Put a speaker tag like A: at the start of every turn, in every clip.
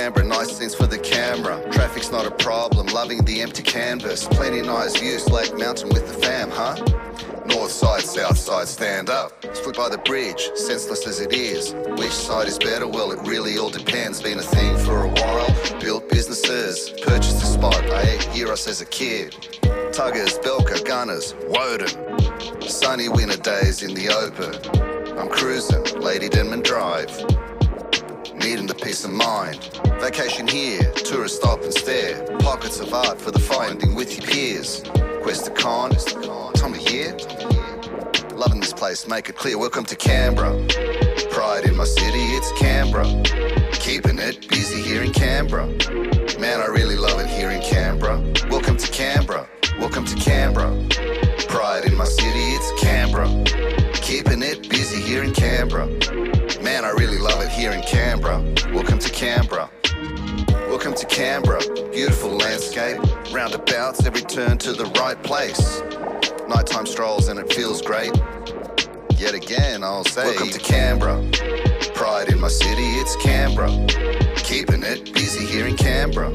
A: Canberra, nice things for the camera. Traffic's not a problem, loving the empty canvas. Plenty nice views, Lake Mountain with the fam, huh? North side, south side, stand up. Foot by the bridge, senseless as it is. Which side is better? Well, it really all depends. Been a thing for a while. Built businesses, purchased a spot. I ate gyros as a kid. Tuggers, Belco, Gunners, Woden. Sunny winter days in the open. I'm cruising, Lady Denman Drive. Needing the peace of mind. Vacation here, tourist stop and stare. Pockets of art for the finding with your peers. Questacon, time of year. Loving this place, make it clear. Welcome to Canberra. Pride in my city, it's Canberra. Keeping it busy here in Canberra. Man, I really love it here in Canberra. Welcome to Canberra. Welcome to Canberra. Pride in my city, it's Canberra. Keeping it busy here in Canberra. Canberra. Welcome to Canberra. Beautiful landscape. Roundabouts, every turn to the right place. Nighttime strolls and it feels great. Yet again, I'll say, Welcome to Canberra. Pride in my city, it's Canberra. Keeping it busy here in Canberra.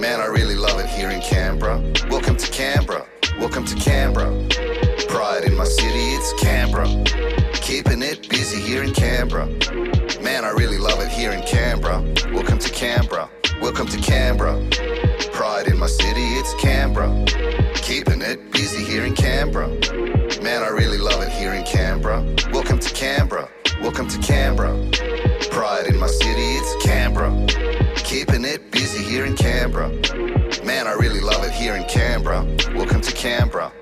A: Man, I really love it here in Canberra. Welcome to Canberra. Welcome to Canberra. Pride in my city, it's Canberra. Keeping it busy here in Canberra. Man, I really love it here in Canberra. Welcome to Canberra. Welcome to Canberra. Pride in my city, it's Canberra. Keeping it busy here in Canberra. Man, I really love it here in Canberra. Welcome to Canberra. Welcome to Canberra. Pride in my city, it's Canberra. Keeping it busy here in Canberra. Man, I really love it here in Canberra. Welcome to Canberra.